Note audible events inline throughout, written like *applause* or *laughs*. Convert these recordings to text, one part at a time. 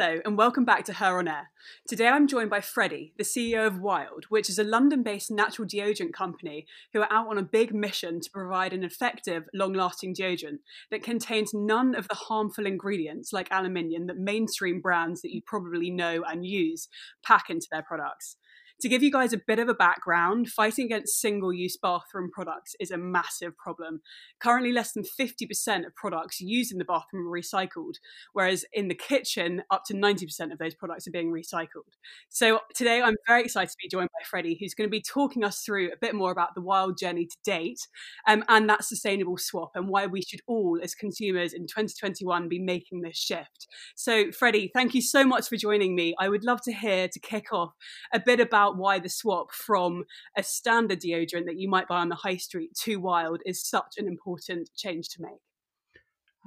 Hello, and welcome back to Her on Air. Today I'm joined by Freddie, the CEO of Wild, which is a London based natural deodorant company who are out on a big mission to provide an effective, long lasting deodorant that contains none of the harmful ingredients like aluminium that mainstream brands that you probably know and use pack into their products. To give you guys a bit of a background, fighting against single use bathroom products is a massive problem. Currently, less than 50% of products used in the bathroom are recycled, whereas in the kitchen, up to 90% of those products are being recycled. So today, I'm very excited to be joined by Freddie, who's going to be talking us through a bit more about the wild journey to date um, and that sustainable swap and why we should all, as consumers in 2021, be making this shift. So, Freddie, thank you so much for joining me. I would love to hear to kick off a bit about why the swap from a standard deodorant that you might buy on the high street to Wild is such an important change to make.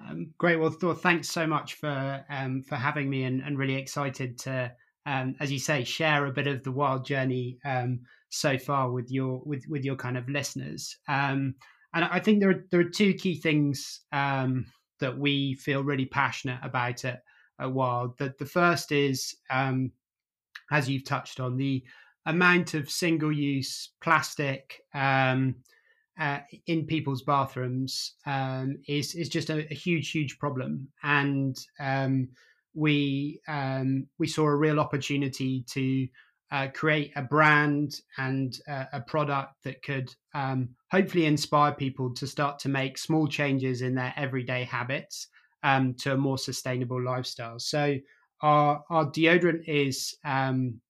Um, great. Well, Thor, thanks so much for um, for having me, and, and really excited to, um, as you say, share a bit of the wild journey um, so far with your with with your kind of listeners. Um, and I think there are there are two key things um, that we feel really passionate about at, at Wild. The the first is, as you've touched on, the amount of single use plastic um, uh, in people's bathrooms um, is is just a, a, huge huge problem. And um, we um, we saw a real opportunity to uh, create a brand and uh, a product that could um, hopefully inspire people to start to make small changes in their everyday habits um, to a more sustainable lifestyle. So our our deodorant is um,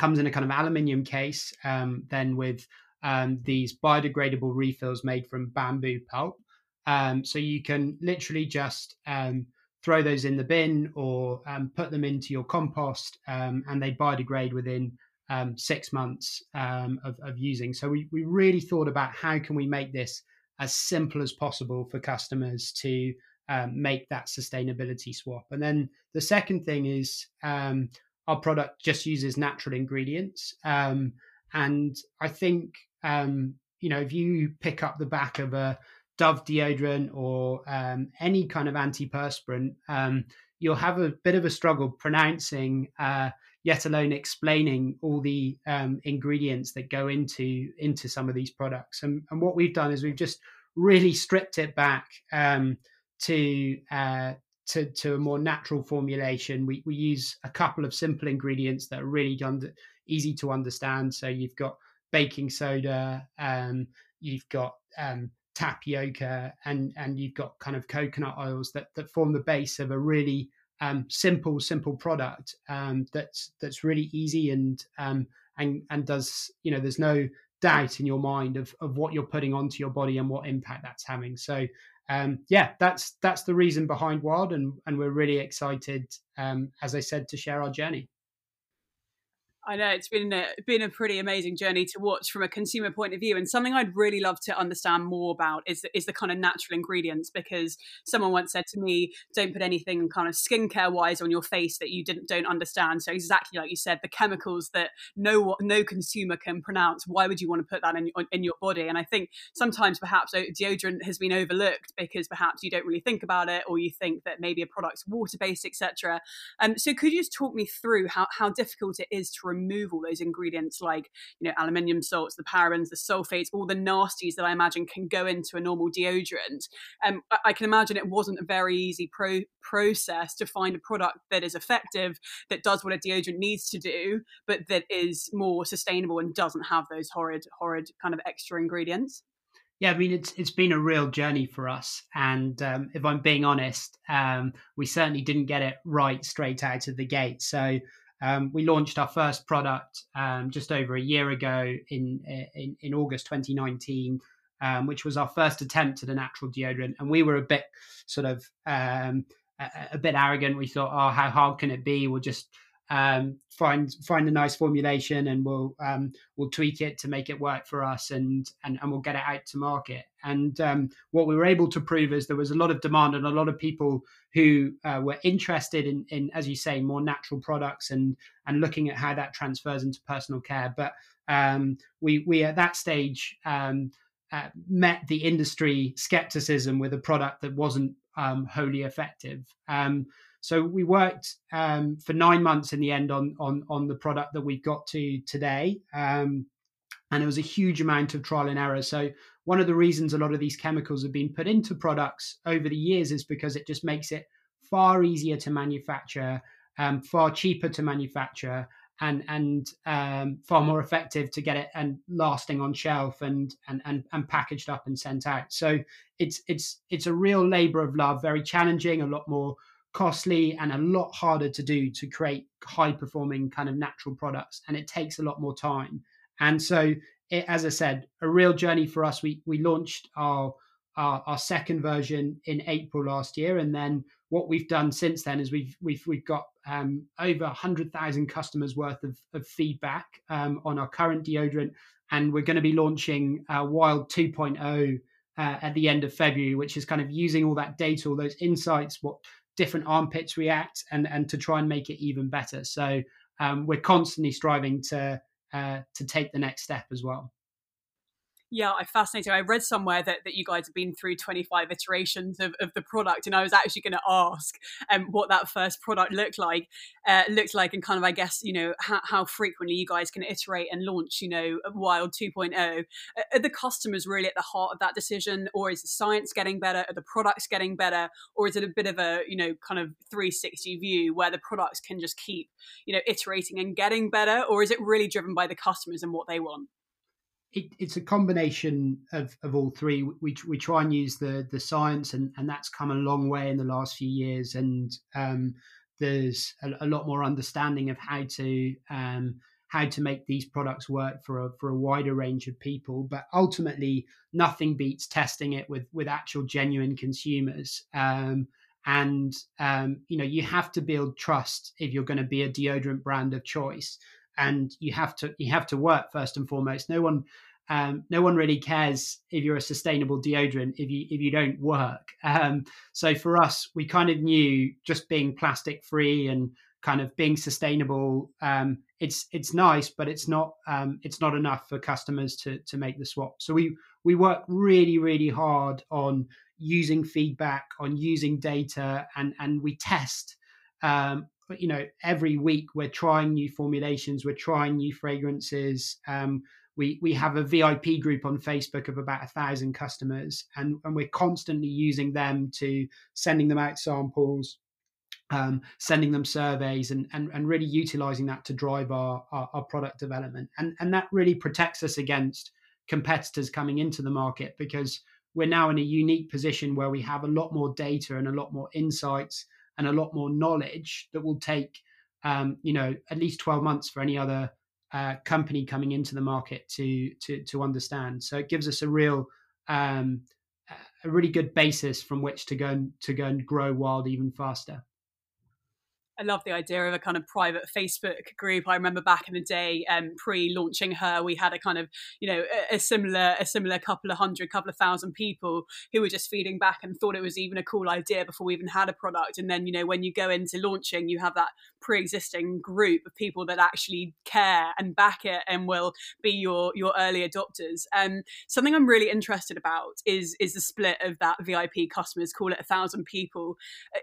comes in a kind of aluminium case, um, then with um, these biodegradable refills made from bamboo pulp. Um, so you can literally just um, throw those in the bin or um, put them into your compost, um, and they biodegrade within six months of, of, using. So we, we really thought about how can we make this as simple as possible for customers to make that sustainability swap. And then the second thing is our product just uses natural ingredients. Um, and I think, um, you know, if you pick up the back of a Dove deodorant or um, any kind of antiperspirant, um, you'll have a bit of a struggle pronouncing, uh, yet alone explaining all the um, ingredients that go into into some of these products. And, and, what we've done is we've just really stripped it back um, to uh, to, to a more natural formulation. We, we use a couple of simple ingredients that are really easy to understand. So you've got baking soda, um, you've got um, tapioca, and and you've got kind of coconut oils that that form the base of a really um, simple simple product um, that's that's really easy and um, and and does you know there's no doubt in your mind of of what you're putting onto your body and what impact that's having. So um, yeah, that's that's the reason behind Wild, and and we're really excited, um, as I said, to share our journey. I know it's been a, been a pretty amazing journey to watch from a consumer point of view, and something I'd really love to understand more about is is the kind of natural ingredients. Because someone once said to me, "Don't put anything kind of skincare wise on your face that you didn't don't understand." So exactly like you said, the chemicals that no no consumer can pronounce. Why would you want to put that in in your body? And I think sometimes perhaps deodorant has been overlooked because perhaps you don't really think about it, or you think that maybe a product's water based, etc. Um, so could you just talk me through how how difficult it is to remove all those ingredients like you know aluminium salts the parabens the sulfates all the nasties that i imagine can go into a normal deodorant um, I, I can imagine it wasn't a very easy pro- process to find a product that is effective that does what a deodorant needs to do but that is more sustainable and doesn't have those horrid horrid kind of extra ingredients yeah, I mean it's it's been a real journey for us, and um, if I'm being honest, um, we certainly didn't get it right straight out of the gate. So um, we launched our first product um, just over a year ago in in, in August 2019, um, which was our first attempt at a natural deodorant, and we were a bit sort of um, a, a, bit arrogant. We thought, oh, how hard can it be? We'll just um, find find a nice formulation and we'll um, we'll tweak it to make it work for us and and, and we'll get it out to market. And um, what we were able to prove is there was a lot of demand and a lot of people who uh, were interested in, in, as you say, more natural products and and looking at how that transfers into personal care. But um, we we at that stage um, uh, met the industry skepticism with a product that wasn't um, wholly effective. So we worked um, for nine months in the end on on on the product that we've got to today. Um, and it was a huge amount of trial and error. So one of the reasons a lot of these chemicals have been put into products over the years is because it just makes it far easier to manufacture, um, far cheaper to manufacture, and and um, far more effective to get it and lasting on shelf and, and and and packaged up and sent out. So it's it's it's a real labor of love, very challenging, a lot more costly, and a lot harder to do to create high performing kind of natural products, and it takes a lot more time. And so, it, as I said, a real journey for us. We we launched our, our our, second version in April last year, and then what we've done since then is we've we've we've got um, over hundred thousand customers worth of, of feedback um, on our current deodorant, and we're going to be launching uh, Wild 2.0 uh, at the end of February, which is kind of using all that data, all those insights, what different armpits react, and and to try and make it even better. So um, we're constantly striving to uh, to take the next step as well. Yeah, I fascinating. I read somewhere that, that you guys have been through 25 iterations of, of the product, and I was actually going to ask um, what that first product looked like, uh, looked like, and kind of, I guess, you know, how, how frequently you guys can iterate and launch, you know, Wild 2.0. Are the customers really at the heart of that decision, or is the science getting better? Are the products getting better, or is it a bit of a, you know, kind of 360 view where the products can just keep, you know, iterating and getting better, or is it really driven by the customers and what they want? It, it's a combination of, of all three. We, we try and use the the science, and, and that's come a long way in the last few years. And um, there's a, a, lot more understanding of how to um, how to make these products work for a for a wider range of people. But ultimately, nothing beats testing it with with actual genuine consumers. Um, and um, you know, you have to build trust if you're going to be a deodorant brand of choice and you have to you have to work first and foremost. No one um, no one really cares if you're a sustainable deodorant if you if you don't work. Um, so for us, we kind of knew just being plastic free and kind of being sustainable. Um, it's it's nice, but it's not um, it's not enough for customers to to make the swap. So we we work really really hard on using feedback, on using data, and and we test um, you know every week we're trying new formulations we're trying new fragrances um, we we have a vip group on facebook of about a thousand customers and and we're constantly using them to sending them out samples um, sending them surveys and, and and really utilizing that to drive our, our, our product development. And and that really protects us against competitors coming into the market because we're now in a unique position where we have a lot more data and a lot more insights and a lot more knowledge that will take um, you know at least 12 months for any other uh, company coming into the market to to to understand. So it gives us a real um, a really good basis from which to go and to go and grow wild even faster I love the idea of a kind of private Facebook group. I remember back in the day, um, pre-launching her, we had a kind of, you know, a, a, similar, a similar couple of hundred, couple of thousand people who were just feeding back and thought it was even a cool idea before we even had a product. And then, you know, when you go into launching, you have that pre-existing group of people that actually care and back it and will be your your early adopters. Um, something I'm really interested about is is the split of that VIP customers. Call it a thousand people.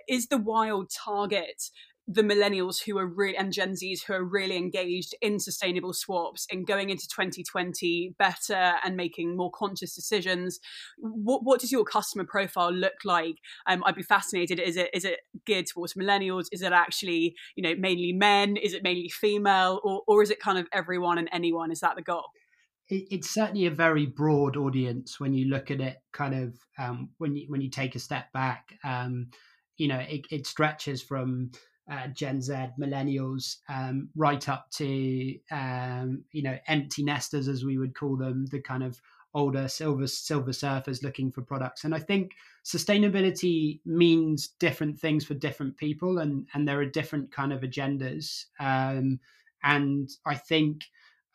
Is the wild target the millennials who are really and Gen Zs who are really engaged in sustainable swaps in going into 2020 better and making more conscious decisions. What what does your customer profile look like? Um, I'd be fascinated. Is it is it geared towards millennials? Is it actually you know mainly men? Is it mainly female, or or is it kind of everyone and anyone? Is that the goal? it's certainly a very broad audience when you look at it. Kind of um, when you when you take a step back, um, you know, it, it stretches from uh, Gen Z, millennials, um, right up to um, you know empty nesters, as we would call them, the kind of older silver silver surfers looking for products. And I think sustainability means different things for different people, and and there are different kind of agendas. Um, and I think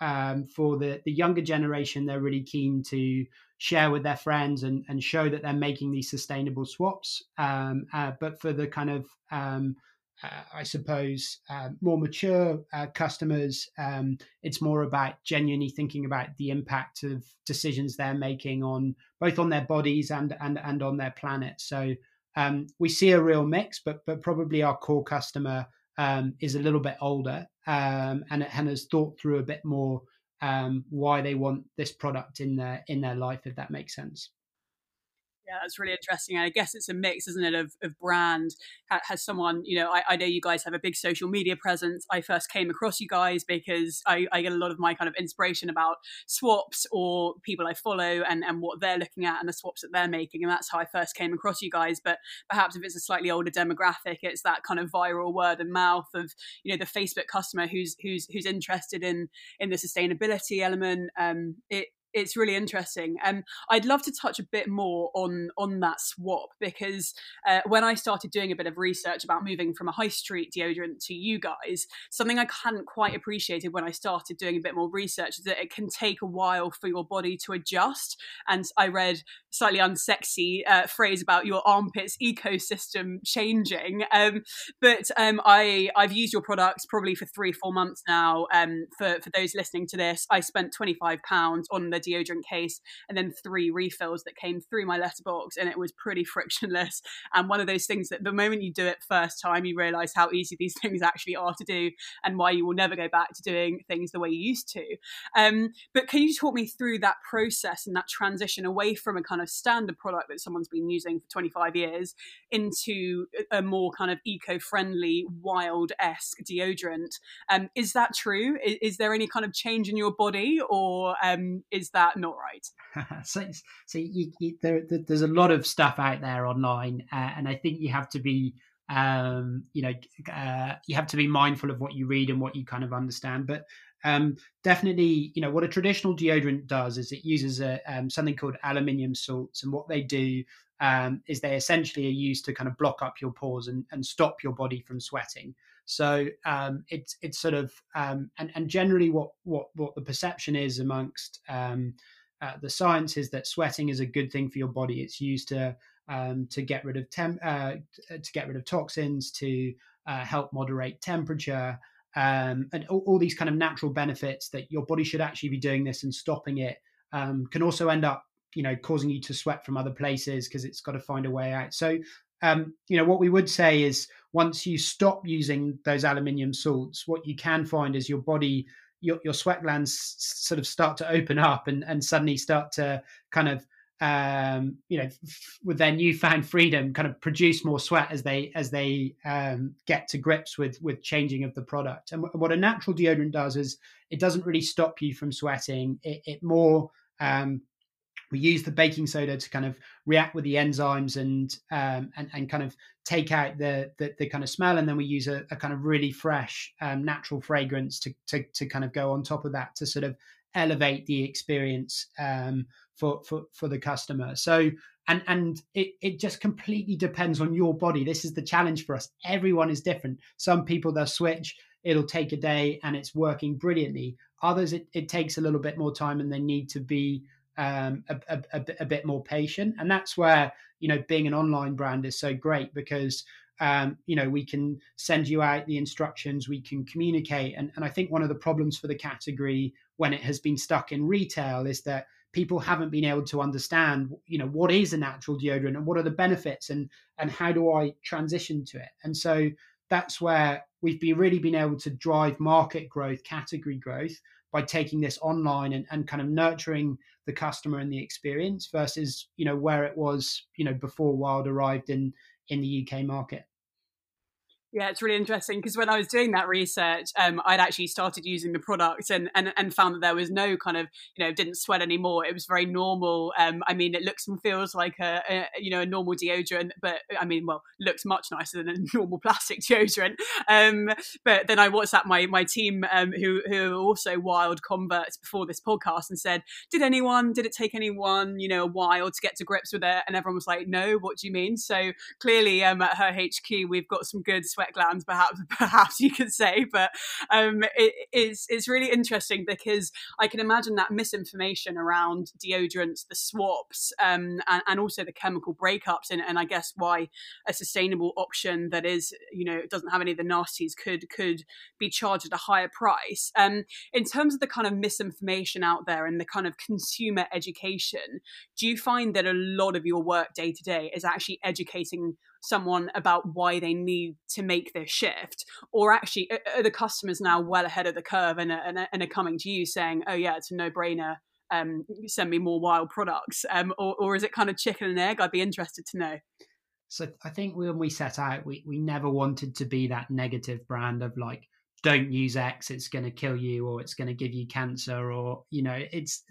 um, for the the younger generation, they're really keen to share with their friends and and show that they're making these sustainable swaps. Um, uh, but for the kind of um, uh, I suppose, uh, more mature uh, customers, um, it's more about genuinely thinking about the impact of decisions they're making on both on their bodies and and and on their planet. So um, we see a real mix, but but probably our core customer um, is a little bit older um, and, and has thought through a bit more um, why they want this product in their in their life, if that makes sense. Yeah, that's really interesting. And I guess it's a mix, isn't it, of, of brand. Has someone, you know, I, I know you guys have a big social media presence. I first came across you guys because I, I get a lot of my kind of inspiration about swaps or people I follow and, and what they're looking at and the swaps that they're making. And that's how I first came across you guys. But perhaps if it's a slightly older demographic, it's that kind of viral word of mouth of, you know, the Facebook customer who's who's who's interested in in the sustainability element. Um, it it's really interesting. Um, I'd love to touch a bit more on on that swap because uh, when I started doing a bit of research about moving from a high street deodorant to you guys, something I hadn't quite appreciated when I started doing a bit more research is that it can take a while for your body to adjust. And I read slightly unsexy uh, phrase about your armpits ecosystem changing, um, but um, I I've used your products probably for three four months now. Um, for for those listening to this, I spent twenty five pounds on the deodorant case and then three refills that came through my letterbox and it was pretty *laughs* frictionless. And one of those things that the moment you do it first time you realize how easy these *laughs* things actually are to do and why you will never go back to doing things the way you used to. Um, but can you talk me through that process and that transition away from a kind of standard product that someone's been using for 25 years into a more kind of eco-friendly wild-esque deodorant? Um, is that true? Is, is, there any kind of change in your body or um, is that not right? *laughs* so, so you, you, there, there's a lot of stuff out there online, uh, and I think you have to be, um, you know, uh, you have to be mindful of what you read and what you kind of understand. But um, definitely, you know, what a traditional deodorant does is it uses a, um, something called aluminium salts, and what they do um, is they essentially are used to kind of block up your pores and, and stop your body from sweating. So um, it's it's sort of um, and and generally what what what the perception is amongst um, uh, the science is that sweating is a good thing for your body. It's used to um, to get rid of temp uh, to get rid of toxins to uh, help moderate temperature. Um, and all, all, these kind of natural benefits that your body should actually be doing this and stopping it um, can also end up you know causing you to sweat from other places because it's got to find a way out so you know what we would say is once you stop using those aluminium salts, what you can find is your body, your, your sweat glands sort of start to open up and, and suddenly start to kind of, um, you know, f- with their newfound freedom, kind of produce more sweat as they as they um, get to grips with with changing of the product. And w- what a natural deodorant does is it doesn't really stop you from sweating. It, it more um, we use the baking soda to kind of react with the enzymes and um, and, and kind of take out the, the, the kind of smell and then we use a, a kind of really fresh um, natural fragrance to, to to kind of go on top of that to sort of elevate the experience um, for, for for the customer. So and and it, it just completely depends on your body. This is the challenge for us. Everyone is different. Some people they'll switch it'll take a day and it's working brilliantly. Others it, it takes a little bit more time and they need to be um, a, a, a, bit more patient. And that's where, you know, being an online brand is so great because, um, you know, we can send you out the instructions, we can communicate. And, and I think one of the problems for the category when it has been stuck in retail is that people haven't been able to understand, you know, what is a natural deodorant and what are the benefits and, and how do I transition to it? And so that's where we've been really been able to drive market growth, category growth by taking this online and, and kind of nurturing the customer and the experience versus you know where it was you know before wild arrived in in the uk market yeah, it's really interesting because when I was doing that research, um, I'd actually started using the product and, and and found that there was no kind of you know didn't sweat anymore. It was very normal. Um, I mean, it looks and feels like a, a, you know a normal deodorant, but I mean, well, looks much nicer than a *laughs* normal plastic deodorant. Um, but then I WhatsApp my my team um, who who are also wild converts before this podcast and said, did anyone did it take anyone you know a while to get to grips with it? And everyone was like, no. What do you mean? So clearly, um, at her HQ, we've got some good sweat sweat glands, perhaps *laughs* perhaps you could say. But um, it, it's it's really interesting because I can imagine that misinformation around deodorants, the swaps, um, and, and, also the chemical breakups, and, and I guess why a sustainable option that is you know doesn't have any of the nasties could could be charged at a higher price. Um, in terms of the kind of misinformation out there and the kind of consumer education, do you find that a lot of your work day to day is actually educating someone about why they need to make this shift or actually are the customers now well ahead of the curve and are, and are coming to you saying oh yeah it's a no-brainer um, send me more wild products um, or, or is it kind of chicken and egg? I'd be interested to know. So i think when we set out we, we never wanted to be that negative brand of like don't use X, it's going to kill you or it's going to give you cancer or you know it's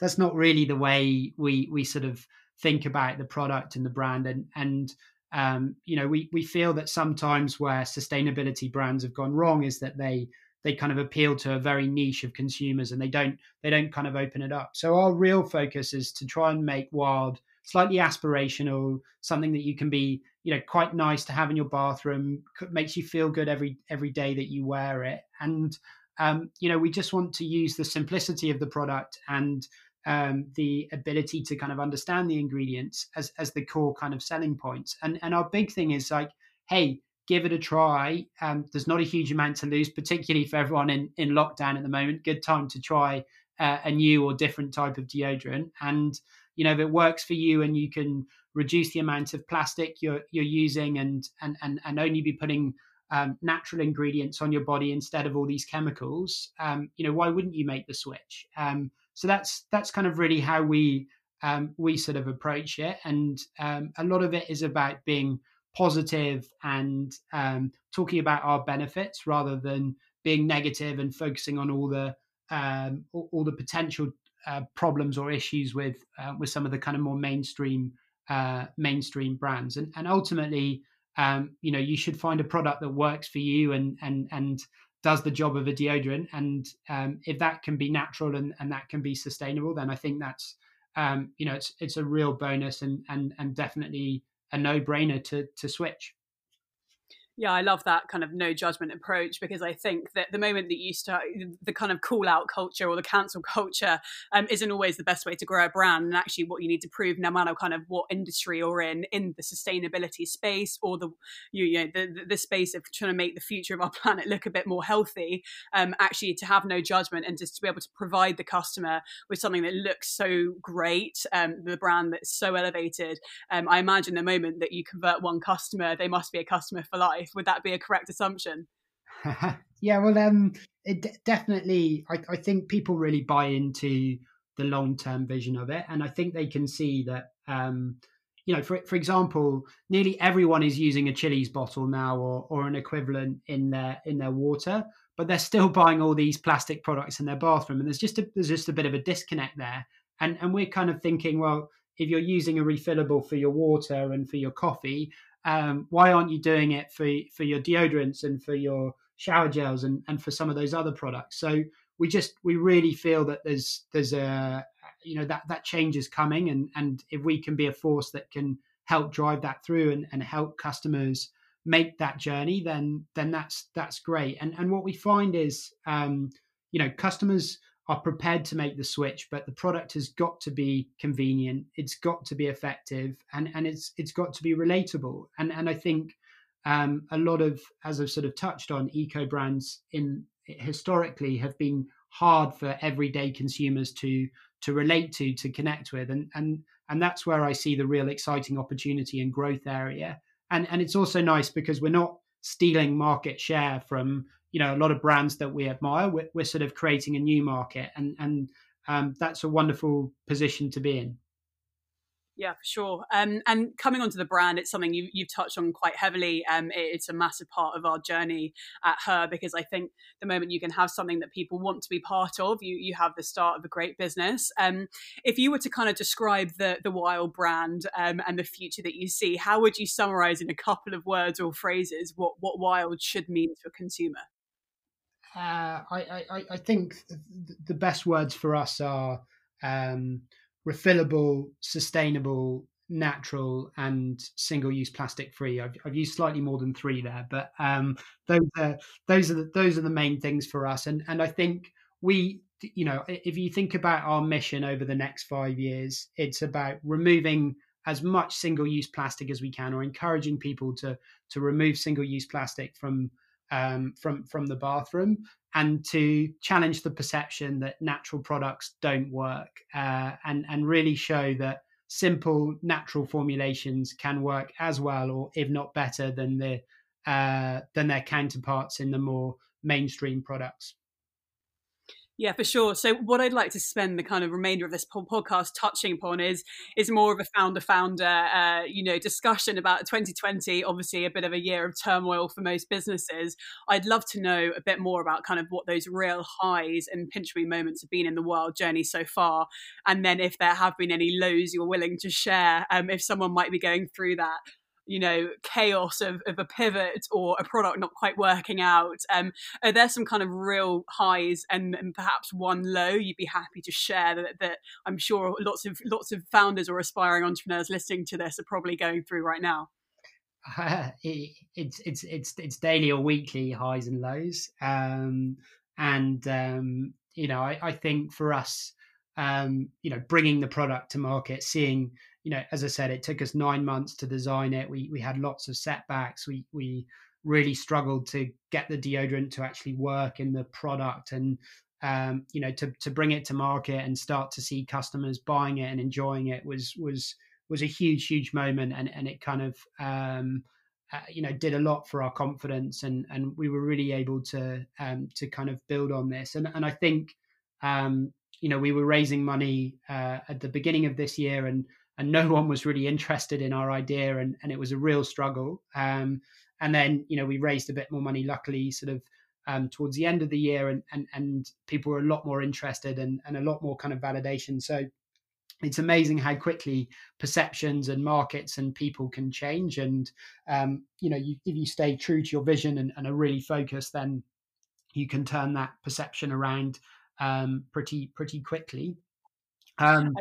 that's not really the way we we sort of think about the product and the brand and and um, you know we we feel that sometimes where sustainability brands have gone wrong is that they they kind of appeal to a very niche of consumers and they don't they don't kind of open it up. So our real focus is to try and make wild slightly aspirational something that you can be you know quite nice to have in your bathroom makes you feel good every every day that you wear it. And um, you know we just want to use the simplicity of the product and um, the ability to kind of understand the ingredients as as the core kind of selling points. And and our big thing is like hey give it a try. Um, there's not a huge amount to lose particularly for everyone in in lockdown at the moment. Good time to try uh, a new or different type of deodorant. And you know if it works for you and you can reduce the amount of plastic you're you're using and and and, and only be putting um, natural ingredients on your body instead of all these chemicals um, you know why wouldn't you make the switch? Um, so that's that's kind of really how we um, we sort of approach it and um, a lot of it is about being positive and um, talking about our benefits rather than being negative and focusing on all the all, all the potential uh, problems or issues with uh, with some of the kind of more mainstream uh, mainstream brands. And and ultimately, um, you know, you should find a product that works for you and and and does the job of a deodorant. And um, if that can be natural and, and that can be sustainable, then I think that's um, you know it's it's a real bonus and and and definitely a no brainer to to switch. Yeah, I love that kind of no judgment approach because I think that the moment that you start the kind of call out culture or the cancel *laughs* culture um, isn't always the best way to grow a brand. And actually, what you need to prove, no matter kind of what industry you're in, in the sustainability space or the you, you know the, the space of trying to make the future of our *laughs* planet look a bit more healthy, um, actually to have no judgment and just to be able to provide the customer with something that looks so great, um, the brand that's so elevated. Um, I imagine the moment that you convert one customer, they must be a customer for life life. Would that be a correct assumption? *laughs* yeah, well, um, it definitely. I, I think people really buy into the long term vision of it, and I think they can see that. Um, you know, for for example, nearly everyone is using a Chilly's bottle now, or or an equivalent in their in their water, but they're still buying all these plastic products in their bathroom, and there's just a there's just a bit of a disconnect there. And and we're kind of thinking, well, if you're using a refillable for your water and for your coffee, um, why aren't you doing it for for your deodorants and for your shower gels and, and for some of those other products? So we just we really feel that there's there's a you know that that change is coming and and if we can be a force that can help drive that through and, and help customers make that journey then then that's that's great and and what we find is um you know customers are prepared to make the switch, but the product has got to be convenient. It's got to be effective, and and it's it's got to be relatable. And and I think um, a lot of, as I've sort of touched on, eco brands in historically have been hard for everyday consumers to to relate to, to connect with, and and and that's where I see the real exciting opportunity and growth area. And and it's also nice because we're not stealing market share from you know a lot of brands that we admire we're, we're sort of creating a new market and and um, that's a wonderful position to be in yeah, for sure. Um, and coming onto the brand, it's something you, you've touched on quite heavily. Um, it, it's a massive part of our journey at her because I think the moment you can have something that people want to be part of, you you have the start of a great business. Um, if you were to kind of describe the the Wild brand um, and the future that you see, how would you summarize in a couple of words or phrases what what Wild should mean to a consumer? Uh, I, I, I think the best words for us are um, refillable, sustainable, natural and single-use plastic free. I've, I've, used slightly more than three there, but um, those are those are the, those are the main things for us. And and I think we, you know, if you think about our mission over the next five years, it's about removing as much single-use plastic as we can, or encouraging people to to remove single-use plastic from um, from from the bathroom, and to challenge the perception that natural products don't work, uh, and and really show that simple natural formulations can work as well, or if not better, than the uh, than their counterparts in the more mainstream products. Yeah, for sure. So, what I'd like to spend the kind of remainder of this podcast touching upon is is more of a founder founder, uh, you know, discussion about 2020. Obviously, a bit of a year of turmoil for most businesses. I'd love to know a bit more about kind of what those real highs and pinch me moments have been in the wild journey so far, and then if there have been any lows you're willing to share, um, if someone might be going through that you know chaos of, of a pivot or a product not quite working out um, are there some kind of real highs and, and perhaps one low you'd be happy to share that, that i'm sure lots of lots of founders or aspiring entrepreneurs listening to this are probably going through right now? Uh, *laughs* it, it's it's it's it's daily or weekly highs and lows um, and um, you know I, I think for us um, you know bringing the product to market seeing you know, as I said, it took us nine months to design it. We we had lots of setbacks. We we really struggled to get the deodorant to actually work in the product and um, you know to to bring it to market and start to see customers buying it and enjoying it was was was a huge huge moment and and it kind of um, uh, you know did a lot for our confidence and and we were really able to um, to kind of build on this and and I think um, you know we were raising money uh, at the beginning of this year and and no one was really interested in our idea and, and it was a real struggle. Um, and then you know we raised a bit more money luckily sort of um, towards the end of the year and, and and people were a lot more interested and, and a lot more kind of validation. So it's amazing how quickly perceptions and markets and people can change and um, you know you, if you stay true to your vision and, and, are really focused then you can turn that perception around um, pretty pretty quickly. Um,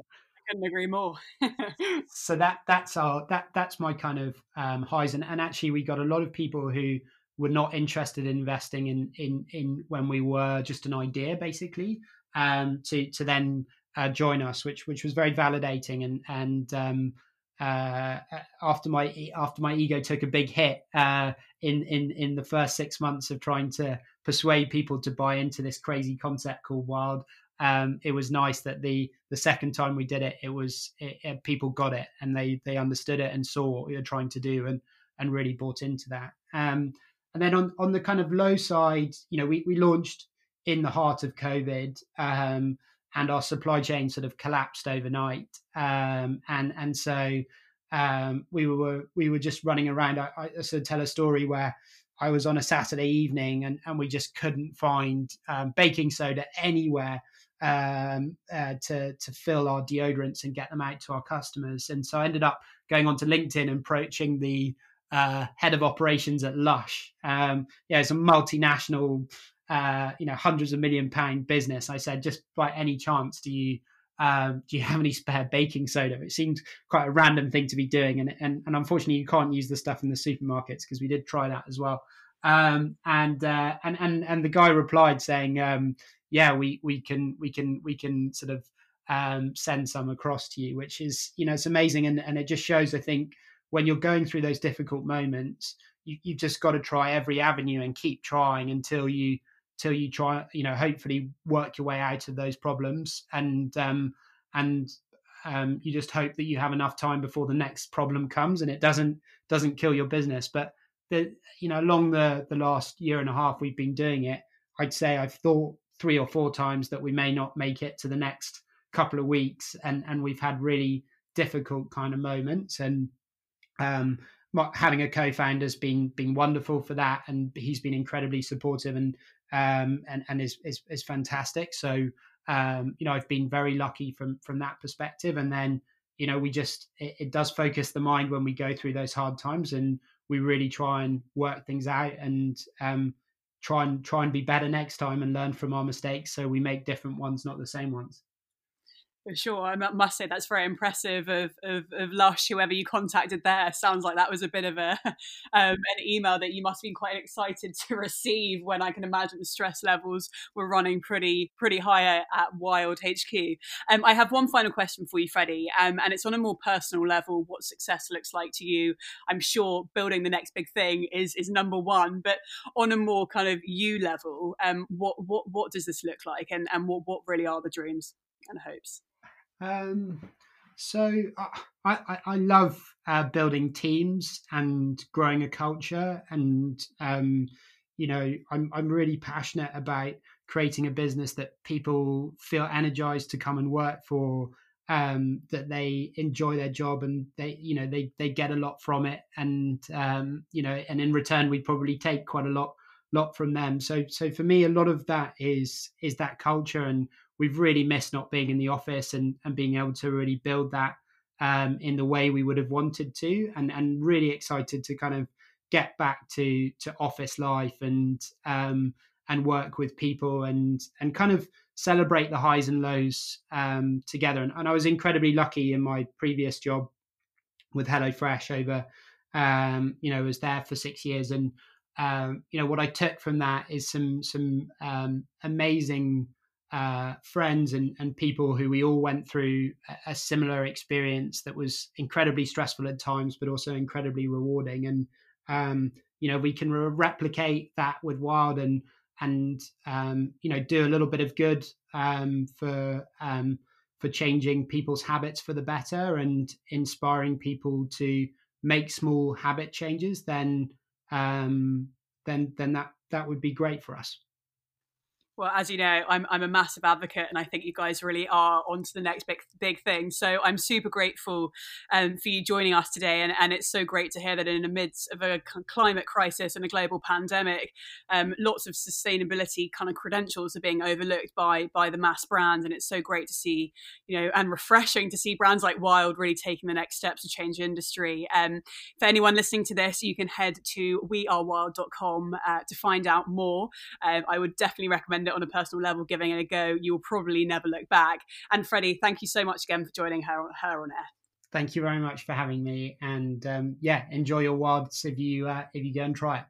couldn't agree more. *laughs* so that that's our that that's my kind of um, highs, and, and actually we got a lot of people who were not interested in investing in in in when we were just an idea basically um, to to then uh, join us, which which was very validating and and um, uh, after my after my ego took a big hit uh, in in in the first six months of trying to persuade people to buy into this crazy concept called Wild um, it was nice that the the second time we did it, it was it, it, people got it and they they understood it and saw what we were trying to do and and really bought into that. Um, and then on on the kind of low side, you know, we we launched in the heart of COVID, um, and our supply chain sort of collapsed overnight, um, and and so um, we were we were just running around. I, I sort of tell a story where I was on a Saturday evening and, and we just couldn't find um, baking soda anywhere um, uh, to to fill our deodorants and get them out to our customers. And so I ended up going onto LinkedIn and approaching the uh, head of operations at Lush. Um, yeah, it's a multinational, uh, you know, hundreds of million pound business. I said, just by any chance, do you um, do you have any spare baking soda? It seemed quite a random thing to be doing, and and, and unfortunately, you can't use the stuff in the supermarkets because we did try that as well. Um, and uh, and and and the guy replied saying, um, yeah, we we can we can we can sort of um, send some across to you, which is you know it's amazing, and and it just shows I think when you're going through those difficult moments, you, you've just got to try every avenue and keep trying until you till you try you know hopefully work your way out of those problems. And um and um you just hope that you have enough time before the next problem comes and it doesn't doesn't kill your business. But the you know along the the last year and a half we've been doing it i'd say i've thought three or four times that we may not make it to the next couple of weeks, and and we've had really difficult kind of moments, and um, having a co-founder has been been wonderful for that, and he's been incredibly supportive and um, and and is, is is fantastic. So um, you know, I've been very lucky from from that perspective, and then you know, we just it, it does focus the mind when we go through those hard times, and we really try and work things out. And um, try and try and be better next time and learn from our mistakes. So we make different ones not the same ones For sure. I must say that's very impressive of, of, of Lush, whoever you contacted there. Sounds like that was a bit of a *laughs* um, an email that you must have been quite excited *laughs* to receive when I can imagine the stress levels were running pretty pretty high at, Wild HQ. Um, I have one final question for you, Freddie, um, and it's on a more personal level what success looks like to you. I'm sure building the next big thing is is number one, but on a more kind of you level, um, what, what, what does this look like and, and what, what really are the dreams and hopes? Um, so I, I, I love uh, building teams and growing a culture, and um, you know I'm I'm really passionate about creating a business that people feel energized to come and work for, um, that they enjoy their job and they you know they they get a lot from it, and um, you know and in return we probably take quite a lot lot from them. So so for me, a lot of that is is that culture and we've really missed not being in the office and, and being able to really build that um, in the way we would have wanted to and, and really excited to kind of get back to to office life and um, and work with people and and kind of celebrate the highs and lows um, together. And, and, I was incredibly lucky in my previous job with HelloFresh over um, you know was there for six years. And um, you know what I took from that is some some um, amazing uh, friends and, and people who we all went through a, a, similar experience that was incredibly stressful at times, but also incredibly rewarding. And um, you know, we can re- replicate that with Wild and and um, you know do a little bit of good um, for um, for changing people's habits for the better and inspiring people to make small habit changes. Then um, then then that that would be great for us. Well, as you know, I'm I'm a massive advocate, and I think you guys really are on to the next big big thing. So I'm super grateful um, for you joining us today, and, and it's so great to hear that in the midst of a climate crisis and a global pandemic, um, lots of sustainability kind of credentials are being overlooked by by the mass brands, and it's so great to see, you know, and refreshing to see brands like Wild really taking the next steps to change industry. Um, for anyone listening to this, you can head to wearewild.com uh, to find out more. Um, I would definitely recommend it on a personal level, giving it a go, you'll probably never look back. And Freddie, thank you so much again for joining her, her on air. Thank you very much for having me, and um, yeah, enjoy your wads if you uh, if you go and try it.